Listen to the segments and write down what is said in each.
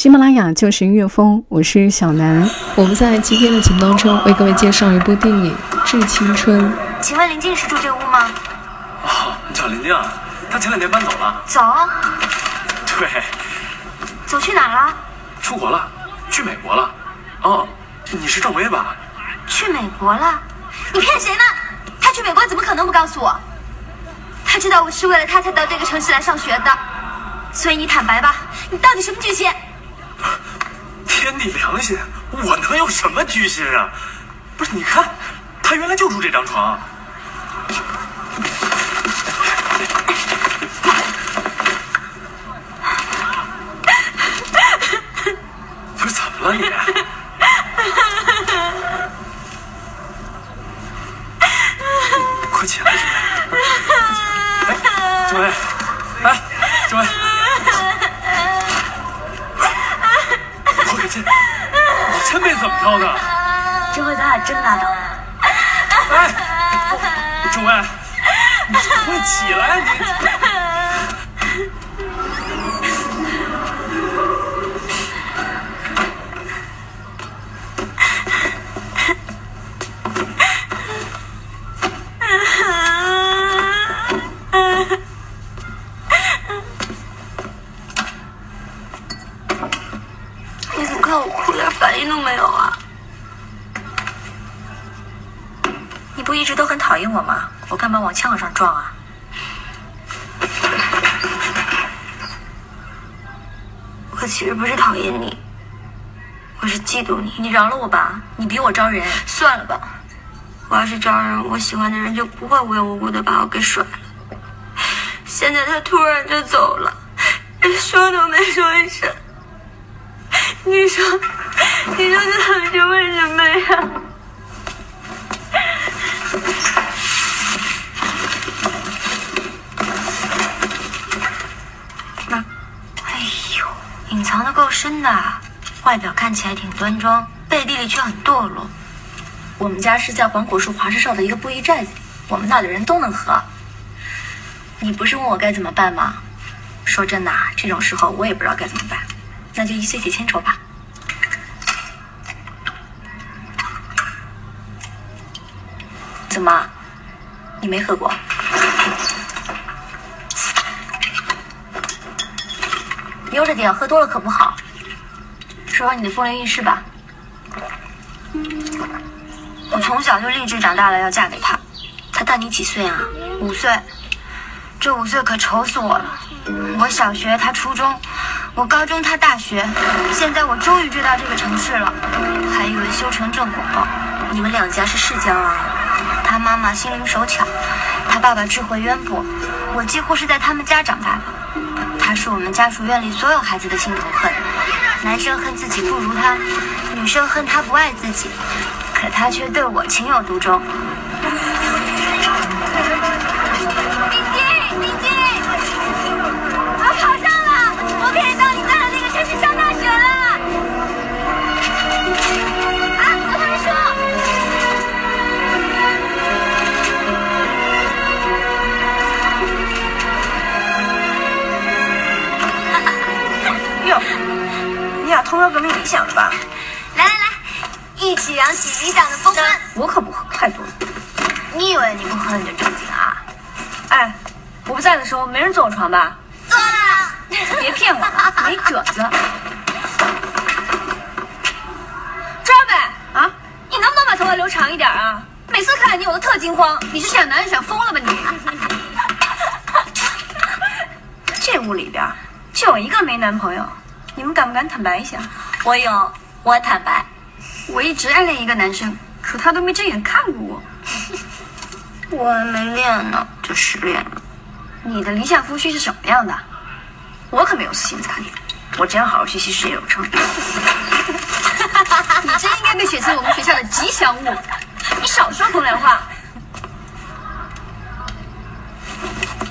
喜马拉雅就是音乐风，我是小南。我们在今天的节目当中为各位介绍一部电影《致青春》。请问林静是住这屋吗？哦，你找林静啊？她前两天搬走了。走？对。走去哪了？出国了，去美国了。哦，你是赵薇吧？去美国了？你骗谁呢？他去美国怎么可能不告诉我？他知道我是为了他才到这个城市来上学的，所以你坦白吧，你到底什么居心？天地良心，我能有什么居心啊？不是，你看，他原来就住这张床。不是怎么了你？快起来，周薇！哎，怎么着的。这回咱俩真拉倒。哎，诸位，你快起来，你。饶了我吧，你比我招人。算了吧，我要是招人，我喜欢的人就不会无缘无故的把我给甩了。现在他突然就走了，连说都没说一声。你说，你说这到底是为什么呀？那，哎呦，隐藏的够深的，外表看起来挺端庄，背地里却很堕落。我们家是在黄果树华氏少的一个布衣寨子，我们那的人都能喝。你不是问我该怎么办吗？说真的，这种时候我也不知道该怎么办，那就一醉解千愁吧。怎么？你没喝过？悠着点，喝多了可不好。说说你的风流韵事吧。我从小就立志长大了要嫁给他，他大你几岁啊？五岁。这五岁可愁死我了。我小学，他初中；我高中，他大学。现在我终于追到这个城市了，还以为修成正果。你们两家是世交啊？他妈妈心灵手巧，他爸爸智慧渊博。我几乎是在他们家长大的。他是我们家属院里所有孩子的心头恨。男生恨自己不如他，女生恨他不爱自己，可他却对我情有独钟。林静，林静，我考上了，我可以到你在的那个城市上大学了。啊，我跟你说。哟，你俩同样革命理想了吧？一起扬起理想的风帆。我可不喝，太多了。你以为你不喝你就正经啊？哎，我不在的时候没人坐我床吧？坐了。别骗我，没褶子。抓呗啊！你能不能把头发留长一点啊？每次看见你我都特惊慌。你是想男人想疯了吧你？这屋里边就我一个没男朋友，你们敢不敢坦白一下？我有，我坦白。我一直暗恋一个男生，可他都没正眼看过我。我还没恋呢，就失恋了。你的理想夫婿是什么样的？我可没有私心杂念。我只要好好学习，事业有成。你真应该被选成我们学校的吉祥物。你少说风凉话。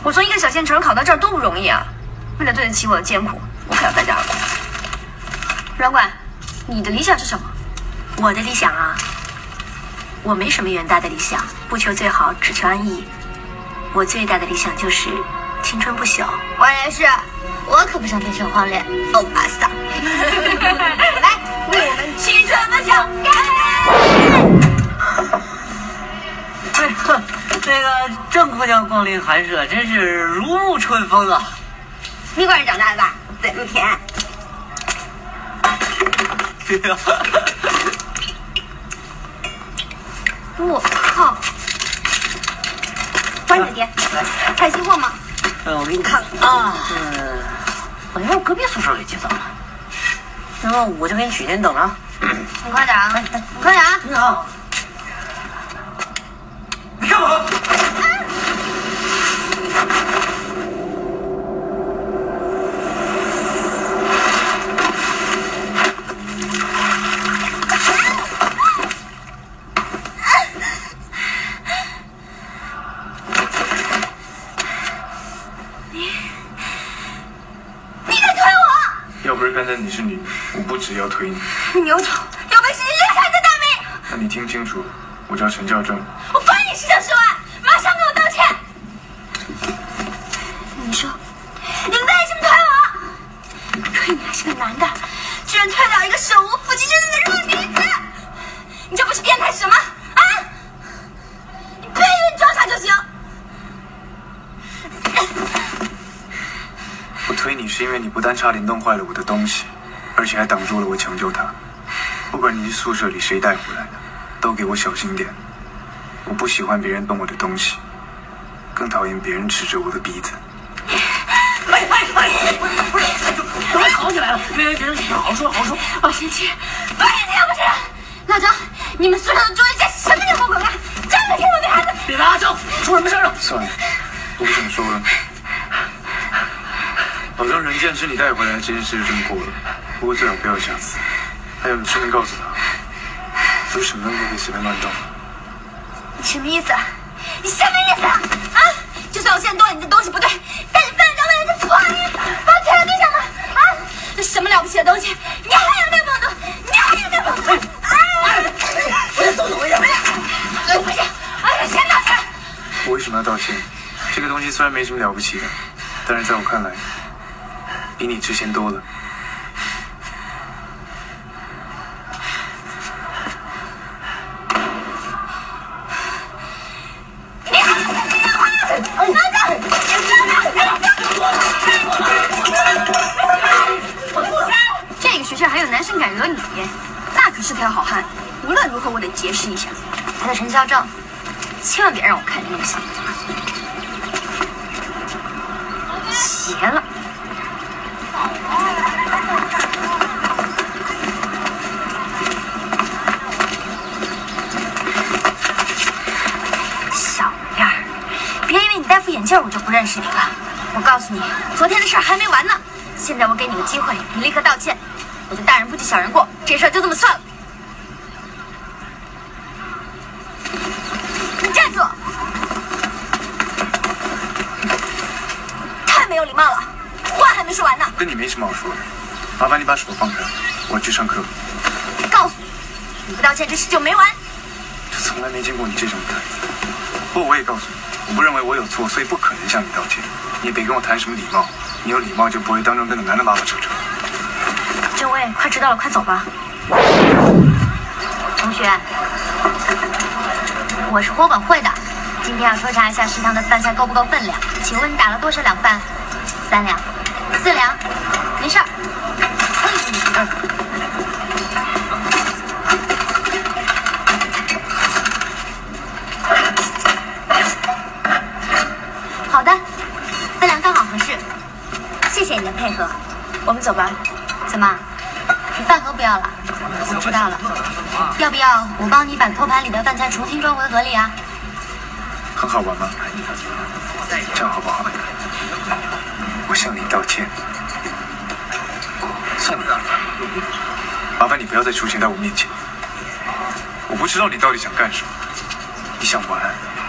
我从一个小县城考到这儿多不容易啊！为了对得起我的艰苦，我可要在这儿了。软管，你的理想是什么？我的理想啊，我没什么远大的理想，不求最好，只求安逸。我最大的理想就是青春不朽。我也是，我可不想变成黄脸欧巴桑。来，为我们青春不朽干杯！哎呵，这个郑姑娘光临寒舍，真是如沐春风啊！蜜罐长大的吧？嘴么甜。我靠！欢迎爹，开新货吗？嗯，我给你看啊，嗯，我让隔壁宿舍给接走了，那么我就给你取去，你等着。你快点啊！你快点啊！你好。你干嘛？要不是看在你是女的，我要推你。牛头，有本事你留下你的大名！那你听清楚，我叫陈教正。我罚你十九十万，马上给我道歉！你说，你为什么推我？推你还是个男的，居然推倒一个手无缚鸡之力的弱女子！你这不是变态是什么？啊！你别以为你装傻就行。我推你是因为你不但差点弄坏了我的东西，而且还挡住了我抢救他。不管你是宿舍里谁带回来的，都给我小心点。我不喜欢别人动我的东西，更讨厌别人指着我的鼻子。哎哎哎！不是，怎么吵起来了？别别别，好说好说。我生气，不生气不是？老张，你们宿舍的主任家什么妖魔鬼怪，这样对我女孩子？别打阿正，出什么事了？算了，我不想说了。老张人见是你带回来的，这件事就这么过了。不过最好不要下次。还有，你顺便告诉他，不是什么东西都可以随便乱动。你什么意思？你什么意思啊？啊！就算我现在动了你的东西不对，但你犯了张为人的错，把我推到地上了啊！这什么了不起的东西？你还有那么多？你还有那么多？哎！我先送你回去。哎，不是，哎，先道歉。我为什么要道歉？这个东西虽然没什么了不起的，但是在我看来，比你值钱多了。他叫陈孝正，千万别让我看见那个小子。邪了！小样儿，别以为你戴副眼镜我就不认识你了。我告诉你，昨天的事儿还没完呢。现在我给你个机会，你立刻道歉，我就大人不计小人过，这事儿就这么算了。你站住！太没有礼貌了，话还没说完呢。跟你没什么好说的，麻烦你把手放开，我去上课。告诉你，你不道歉，这事就没完。这从来没见过你这种人。不过我也告诉你，我不认为我有错，所以不可能向你道歉。你也别跟我谈什么礼貌，你有礼貌就不会当众跟个男的拉拉扯扯。这位，快迟到了，快走吧。同学，我是货管会的，今天要抽查一下食堂的饭菜够不够分量。请问你打了多少两饭？三两，四两，没事儿。好的，分量刚好合适。谢谢你的配合，我们走吧。怎么，你饭盒不要了？我知道了。要不要我帮你把托盘里的饭菜重新装回盒里啊？很好玩吗？这样好不好？我向你道歉。麻烦你不要再出现在我面前。我不知道你到底想干什么。你想玩，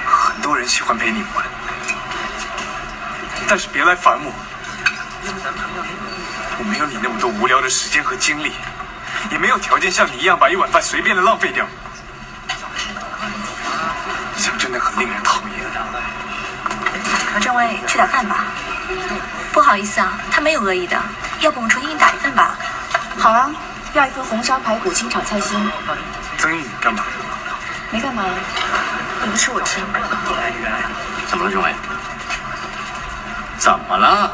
很多人喜欢陪你玩，但是别来烦我。我没有你那么多无聊的时间和精力，也没有条件像你一样把一碗饭随便的浪费掉。这样真的很令人讨厌。何政委，吃点饭吧。不好意思啊，他没有恶意的，要不我们重新打一份吧？好啊，要一份红烧排骨清炒菜心。曾毅，干嘛？没干嘛，你不吃我吃。怎么了，政委？怎么了？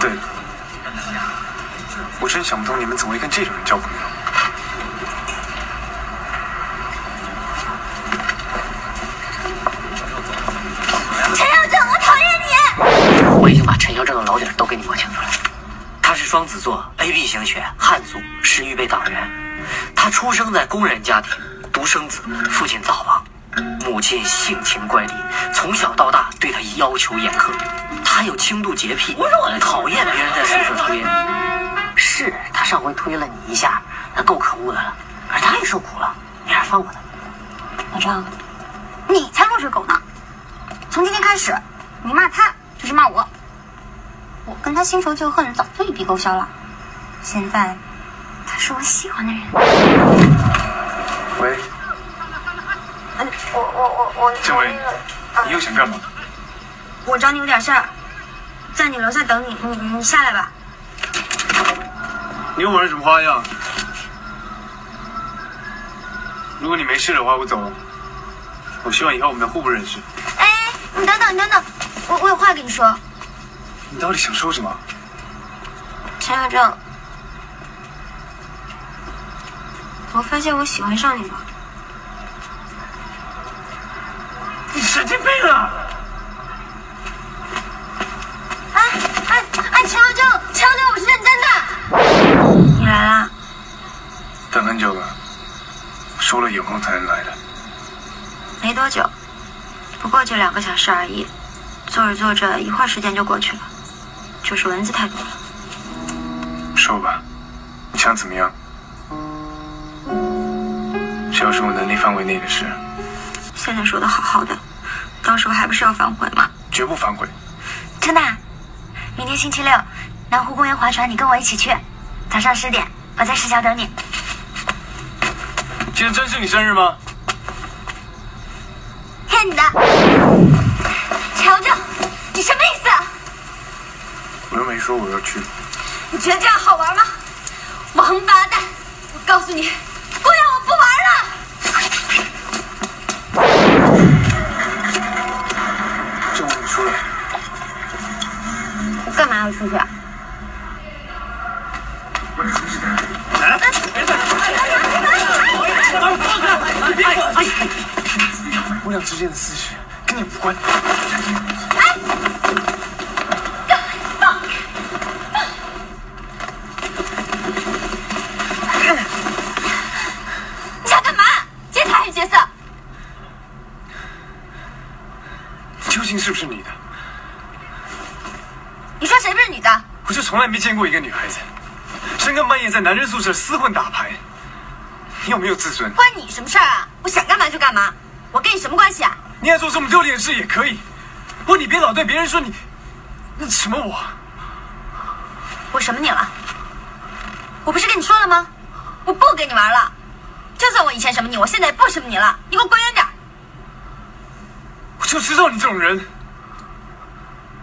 对了，我真想不通你们怎么会跟这种人交朋友。给你摸清楚了。他是双子座，A B 型血，汉族，是预备党员。他出生在工人家庭，独生子，父亲早亡，母亲性情怪戾，从小到大对他要求严苛。他有轻度洁癖，讨厌别人在宿舍抽烟。是他上回推了你一下，那够可恶的了，而他也受苦了，你还是放过他？老张，你才落水狗呢！从今天开始，你骂他就是骂我。我跟他新仇旧恨早就一笔勾销了，现在他是我喜欢的人。喂，嗯，我我我我这位，你又想干嘛？我找你有点事儿，在你楼下等你，你你下来吧。你又玩什么花样？如果你没事的话，我走了。我希望以后我们能互不认识。哎，你等等，你等等，我我有话跟你说。你到底想说什么？陈小正，我发现我喜欢上你了。你神经病啊！哎哎哎，陈小正，陈小正，我是认真的。你来啦？等很久了，说了有空才能来的。没多久，不过就两个小时而已。坐着坐着，一会儿时间就过去了，就是蚊子太多了。说吧，你想怎么样？只要是我能力范围内的事，现在说的好好的，到时候还不是要反悔吗？绝不反悔。真的啊？明天星期六，南湖公园划船，你跟我一起去。早上十点，我在石桥等你。今天真是你生日吗？骗你的。乔正，你什么意思啊？我又没说我要去。你觉得这样好玩吗？王八蛋！我告诉你，姑娘我不玩了。你出来。我干嘛要出去啊？我俩之间的私事跟你无关。你想干嘛？劫财还是劫色？究竟是不是你的？你说谁不是你的？我就从来没见过一个女孩子深更半夜在男人宿舍厮混打牌。你有没有自尊？关你什么事儿啊？我想干嘛就干嘛，我跟你什么关系啊？你爱做这么丢脸的事也可以，不过你别老对别人说你那什么我。我什么你了？我不是跟你说了吗？我不跟你玩了。就算我以前什么你，我现在也不什么你了。你给我滚远点！我就知道你这种人，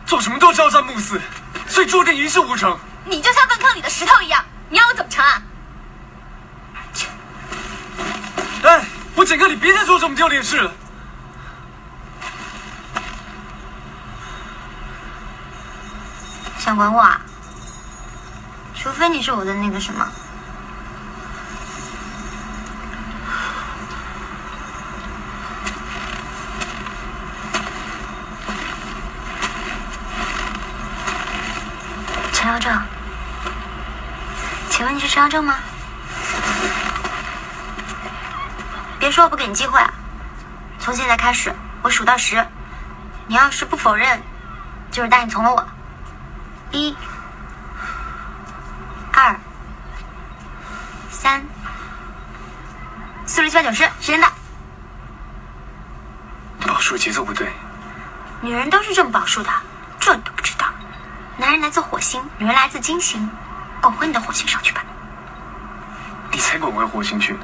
做什么都朝三暮四，所以注定一事无成。你就像粪坑里的石头一样，你要我怎么成啊？哎，我警告你，别再做这么丢脸的事了。想管我啊？除非你是我的那个什么。陈耀正，你是陈耀正吗？别说我不给你机会啊！从现在开始，我数到十，你要是不否认，就是答应从了我。一、二、三、四、六、七、八、九、十，时间到。宝数节奏不对，女人都是这么宝数的，这你都不知道。男人来自火星，女人来自金星。滚回你的火星上去吧！滚回火星去呢！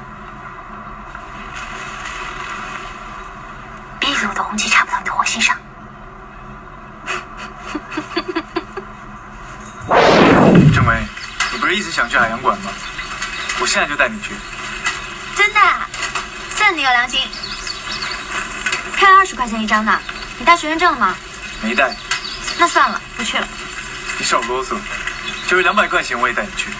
别以为我的红旗插不到你的火星上。郑薇，你不是一直想去海洋馆吗？我现在就带你去。真的？算你有良心。票二十块钱一张呢，你带学生证了吗？没带。那算了，不去了。你少啰嗦，就是两百块钱我也带你去。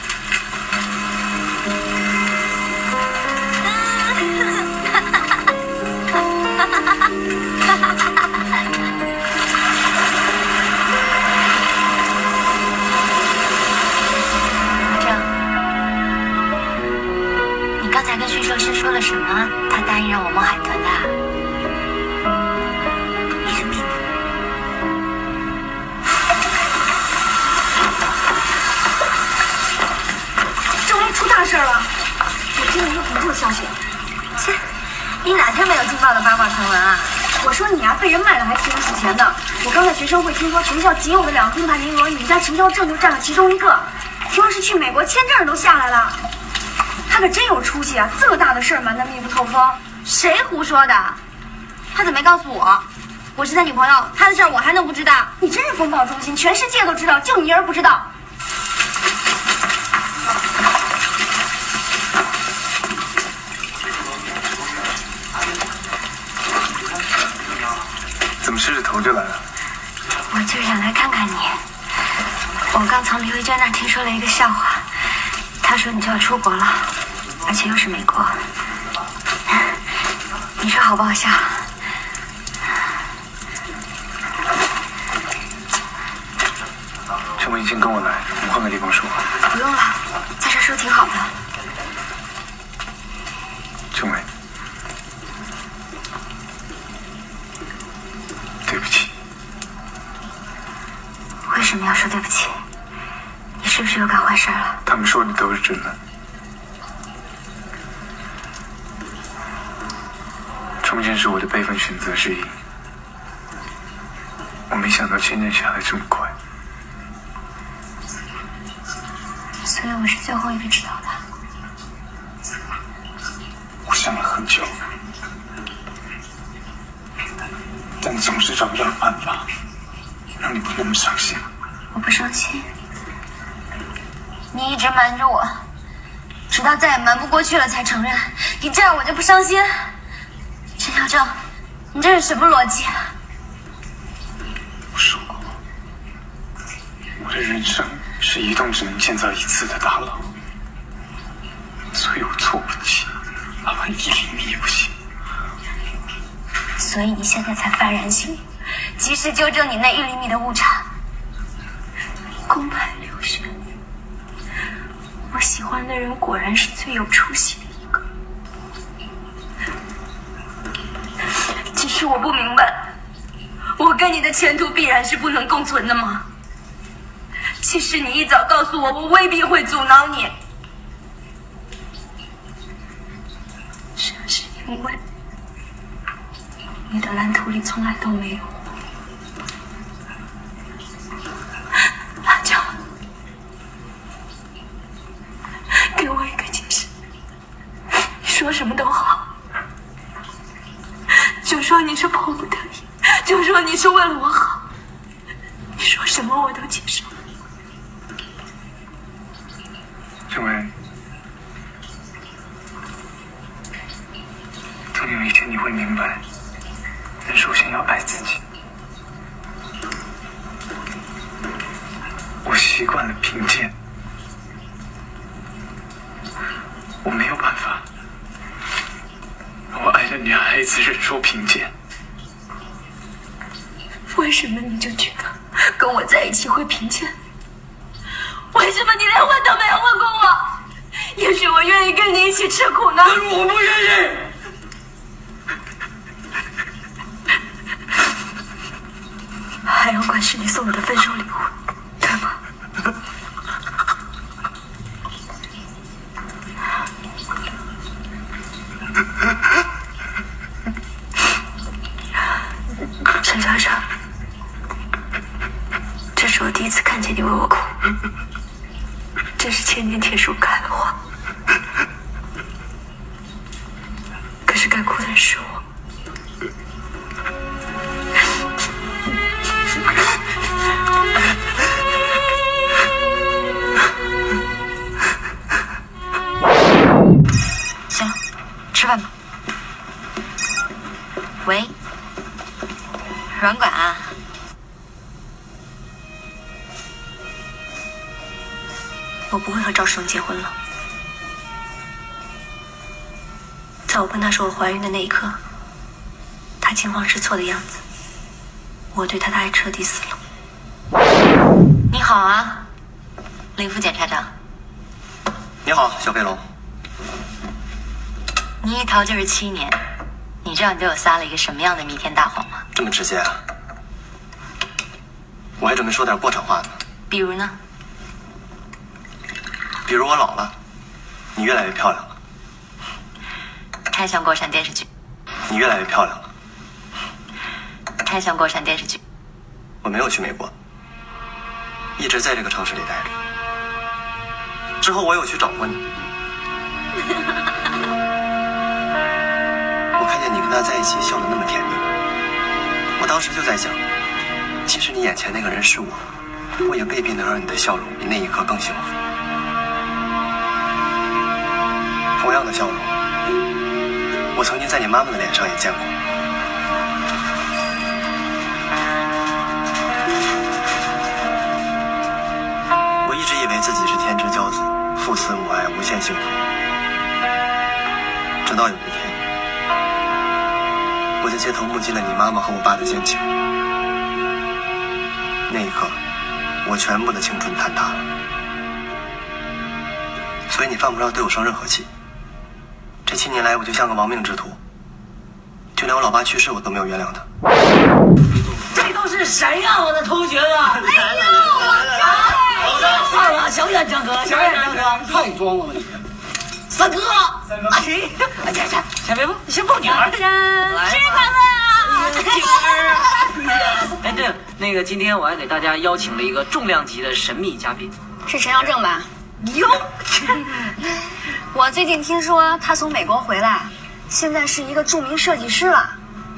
说了什么？他答应让我摸海豚的。一个秘密。郑薇出大事了！我听了一个不错的消息，切，你哪天没有劲爆的八卦传闻啊？我说你啊被人卖了还替人数钱呢。我刚在学生会听说全校仅有的两个金牌名额，你们家秦霄正就占了其中一个。听说是去美国签证都下来了，他可真有出息啊！这么大的事儿瞒得密不透风，谁胡说的？他怎么没告诉我？我是他女朋友，他的事儿我还能不知道？你真是风暴中心，全世界都知道，就你一人不知道。怎么湿着头就来了？我就是想来看看你。我刚从刘慧娟那儿听说了一个笑话，她说你就要出国了，而且又是美国。你说好不好笑？陈文，你先跟我来，我们换个地方说。不用了，在这说挺好的。陈伟，对不起，为什么要说对不起？你是不是又干坏事了？他们说的都是真的。重建是我的备份选择之一，我没想到签证下来这么快。所以我是最后一个知道的。我想了很久，但总是找不到办法让你不那么伤心。我不伤心，你一直瞒着我，直到再也瞒不过去了才承认。你这样我就不伤心。陈小正，你这是什么逻辑？我说过，我的人生是一栋只能建造一次的大楼，所以我错不起，哪怕一厘米也不行。所以你现在才幡然醒悟，及时纠正你那一厘米的误差。公派留学，我喜欢的人果然是最有出息的一个。只是我不明白，我跟你的前途必然是不能共存的吗？其实你一早告诉我，我未必会阻挠你。是不是因为你的蓝图里从来都没有我？辣椒，给我一个解释。你说什么都，说你是迫不得已，就说你是为了我好，你说什么我都接受。陈伟，总有一天你会明白，人首先要爱自己。我习惯了贫贱，我没有办法让我爱的女孩子忍受贫贱。为什么你就觉得跟我在一起会贫贱？为什么你连问都没有问过我？也许我愿意跟你一起吃苦呢。我不愿意。还有管是你送我的分手软管啊。我不会和赵世荣结婚了。在我跟他说我怀孕的那一刻，他惊慌失措的样子，我对他的爱彻底死了。你好啊，林副检察长。你好，小飞龙。你一逃就是七年，你知道你对我撒了一个什么样的弥天大谎吗？这么直接啊？我还准备说点过场话呢。比如呢？比如我老了，你越来越漂亮了。开箱国产电视剧。你越来越漂亮了。开箱国产电视剧。我没有去美国，一直在这个城市里待着。之后我有去找过你。我看见你跟他在一起笑得那么甜蜜，我当时就在想，其实你眼前那个人是我，我也未必能让你的笑容比那一刻更幸福。同样的笑容，我曾经在你妈妈的脸上也见过。我一直以为自己是天之骄子，父慈母爱，无限幸福。直到有一天，我在街头目击了你妈妈和我爸的奸情，那一刻，我全部的青春坍塌了。所以你犯不着对我生任何气。这七年来，我就像个亡命之徒，就连我老爸去世，我都没有原谅他。这都是谁呀，我的同学啊！哎呦，我操！了，小眼江哥，小眼江哥，太装了吧你！三哥，哎，呀呀，先别抱，先抱女儿。生日快乐啊！女儿。哎，对了，那个今天我还给大家邀请了一个重量级的神秘嘉宾，是陈阳正吧？哟，我最近听说他从美国回来，现在是一个著名设计师了。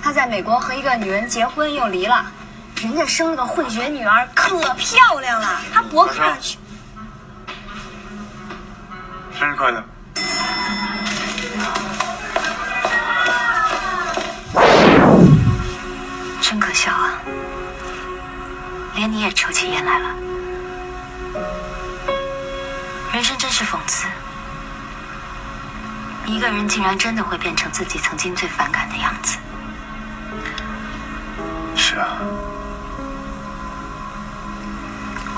他在美国和一个女人结婚又离了，人家生了个混血女儿，可漂亮了。他博客上去。生日快乐！真可笑啊！连你也抽起烟来了。人生真是讽刺，一个人竟然真的会变成自己曾经最反感的样子。是啊，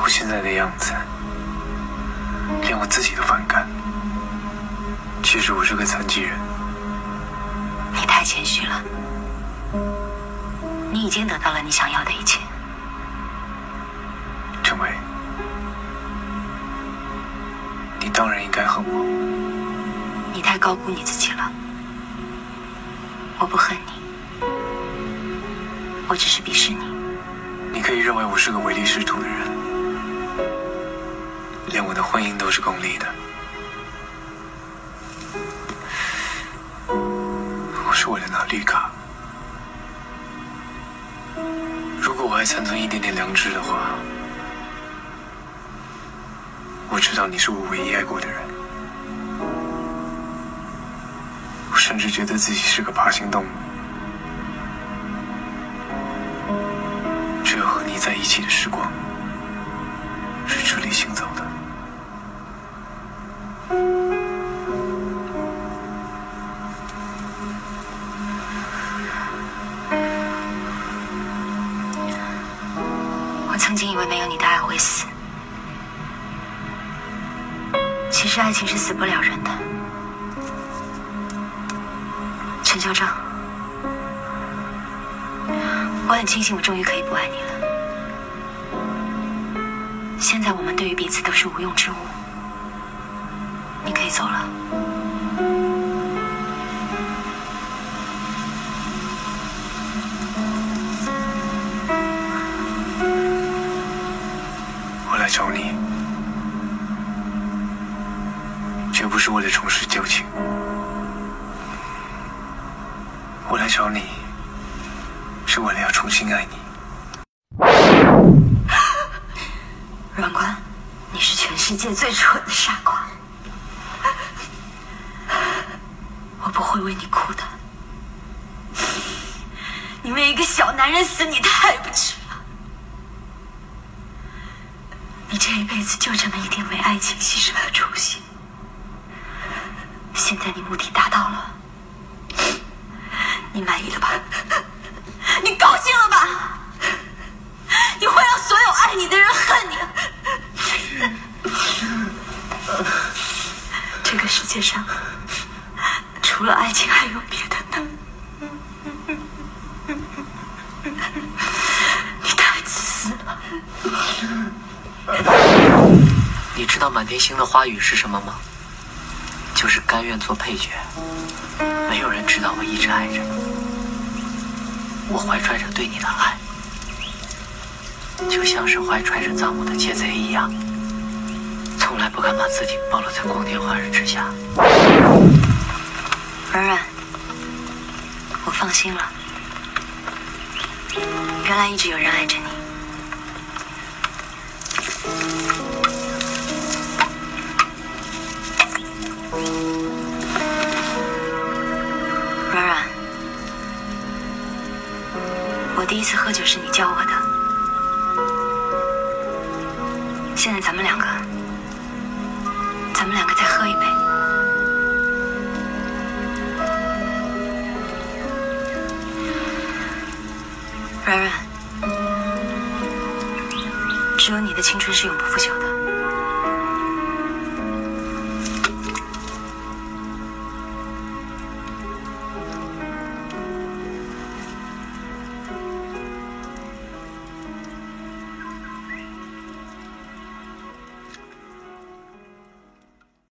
我现在的样子，连我自己都反感。其实我是个残疾人。你太谦虚了，你已经得到了你想要的一切。陈伟，你当然应该恨我。你太高估你自己了。我不恨你，我只是鄙视你。你可以认为我是个唯利是图的人，连我的婚姻都是功利的。我是为了拿绿卡。如果我还残存一点点良知的话，我知道你是我唯一爱过的人。我甚至觉得自己是个爬行动物。只有和你在一起的时光是直立行走情是死不了人的。陈校长，我很庆幸我终于可以不爱你了。现在我们对于彼此都是无用之物，你可以走了。我来找你，是为了重拾旧情。我来找你，是为了要重新爱你。阮官，你是全世界最蠢的傻瓜，我不会为你哭的。你为一个小男人死，你太不值了。你这一辈子就这么一点为爱情牺牲的出息，现在你目的达到了，你满意了吧？你高兴了吧？你会让所有爱你的人恨你。这个世界上，除了爱情还有别的呢？你太自私了。你知道满天星的花语是什么吗？就是甘愿做配角。没有人知道我一直爱着你，我怀揣着对你的爱，就像是怀揣着葬母的窃贼一样，从来不敢把自己暴露在光天化日之下。软软，我放心了。原来一直有人爱着你。第一次喝酒是你教我的。现在咱们两个，咱们两个再喝一杯。软软，只有你的青春是永不腐朽的。